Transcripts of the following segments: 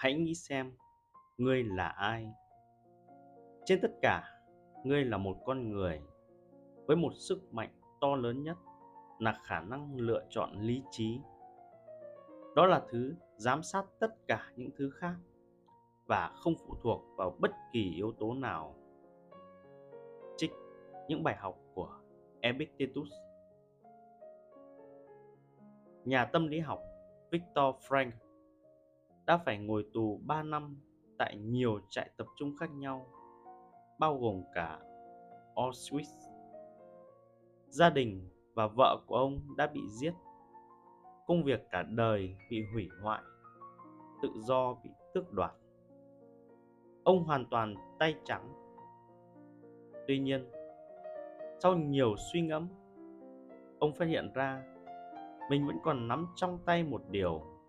hãy nghĩ xem, ngươi là ai? Trên tất cả, ngươi là một con người với một sức mạnh to lớn nhất là khả năng lựa chọn lý trí. Đó là thứ giám sát tất cả những thứ khác và không phụ thuộc vào bất kỳ yếu tố nào. Trích những bài học của epictetus. Nhà tâm lý học victor Frank đã phải ngồi tù 3 năm tại nhiều trại tập trung khác nhau, bao gồm cả Auschwitz. Gia đình và vợ của ông đã bị giết, công việc cả đời bị hủy hoại, tự do bị tước đoạt. Ông hoàn toàn tay trắng. Tuy nhiên, sau nhiều suy ngẫm, ông phát hiện ra mình vẫn còn nắm trong tay một điều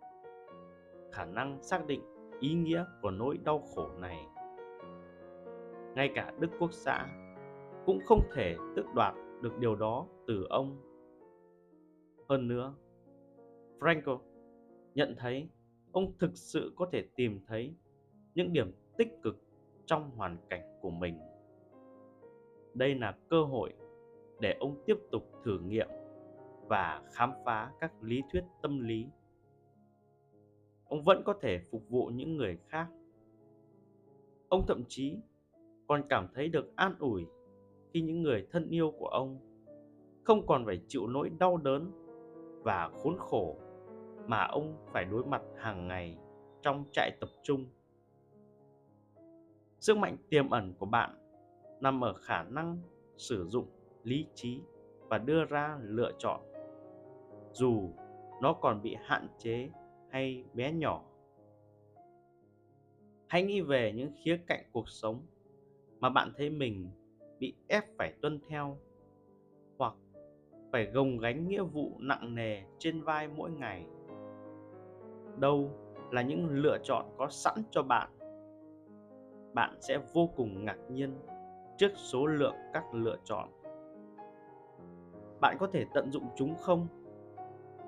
khả năng xác định ý nghĩa của nỗi đau khổ này. Ngay cả đức quốc xã cũng không thể tước đoạt được điều đó từ ông. Hơn nữa, franco nhận thấy ông thực sự có thể tìm thấy những điểm tích cực trong hoàn cảnh của mình. Đây là cơ hội để ông tiếp tục thử nghiệm và khám phá các lý thuyết tâm lý ông vẫn có thể phục vụ những người khác. Ông thậm chí còn cảm thấy được an ủi khi những người thân yêu của ông không còn phải chịu nỗi đau đớn và khốn khổ mà ông phải đối mặt hàng ngày trong trại tập trung. Sức mạnh tiềm ẩn của bạn nằm ở khả năng sử dụng lý trí và đưa ra lựa chọn, dù nó còn bị hạn chế hay bé nhỏ. Hãy nghĩ về những khía cạnh cuộc sống mà bạn thấy mình bị ép phải tuân theo hoặc phải gồng gánh nghĩa vụ nặng nề trên vai mỗi ngày. Đâu là những lựa chọn có sẵn cho bạn bạn sẽ vô cùng ngạc nhiên trước số lượng các lựa chọn. Bạn có thể tận dụng chúng không?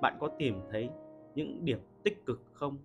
Bạn có tìm thấy những điểm tích cực không?